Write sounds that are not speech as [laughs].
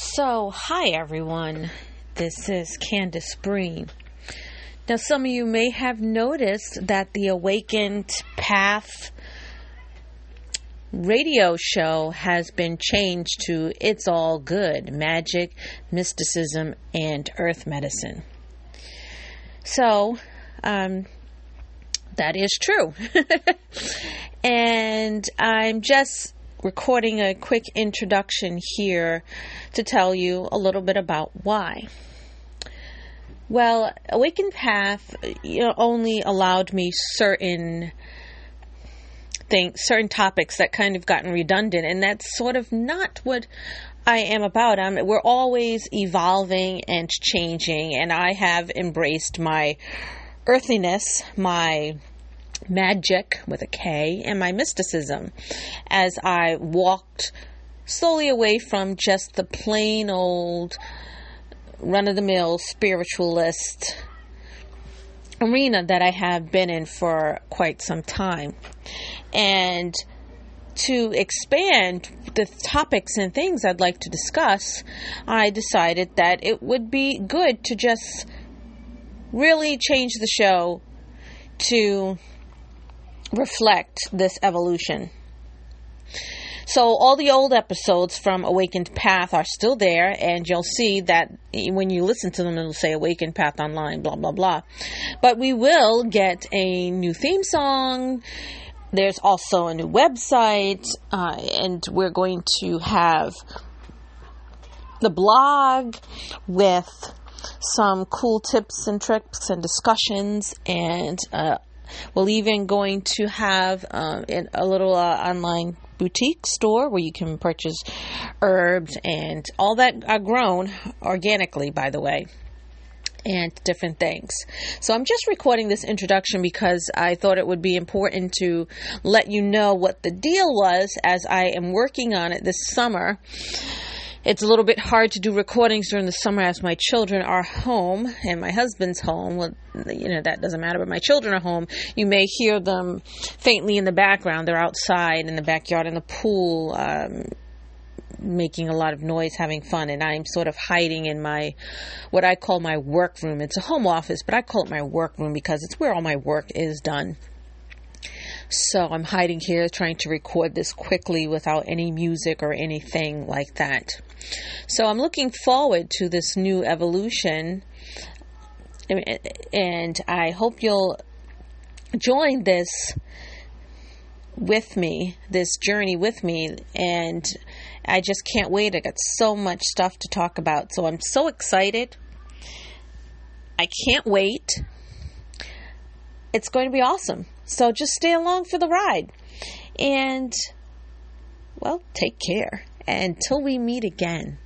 So, hi everyone. This is Candace Breen. Now, some of you may have noticed that the Awakened Path radio show has been changed to It's All Good Magic, Mysticism, and Earth Medicine. So, um, that is true. [laughs] and I'm just recording a quick introduction here to tell you a little bit about why. Well, Awakened Path you know, only allowed me certain things, certain topics that kind of gotten redundant, and that's sort of not what I am about. I'm, we're always evolving and changing, and I have embraced my earthiness, my magic with a K, and my mysticism as I walked slowly away from just the plain old run of the mill spiritualist arena that I have been in for quite some time. And to expand the topics and things I'd like to discuss, I decided that it would be good to just really change the show to reflect this evolution. So all the old episodes from Awakened Path are still there, and you'll see that when you listen to them, it'll say Awakened Path Online, blah, blah, blah. But we will get a new theme song. There's also a new website, uh, and we're going to have the blog with some cool tips and tricks and discussions and uh, we're even going to have um, a little uh, online boutique store where you can purchase herbs and all that are grown organically, by the way and different things. So I'm just recording this introduction because I thought it would be important to let you know what the deal was as I am working on it this summer it's a little bit hard to do recordings during the summer as my children are home and my husband's home. Well, you know, that doesn't matter, but my children are home. You may hear them faintly in the background. They're outside in the backyard in the pool. Um, making a lot of noise, having fun, and I'm sort of hiding in my what I call my work room. It's a home office, but I call it my work room because it's where all my work is done. So I'm hiding here trying to record this quickly without any music or anything like that. So I'm looking forward to this new evolution and I hope you'll join this with me, this journey with me, and I just can't wait. I got so much stuff to talk about, so I'm so excited. I can't wait. It's going to be awesome. So just stay along for the ride. And, well, take care. Until we meet again.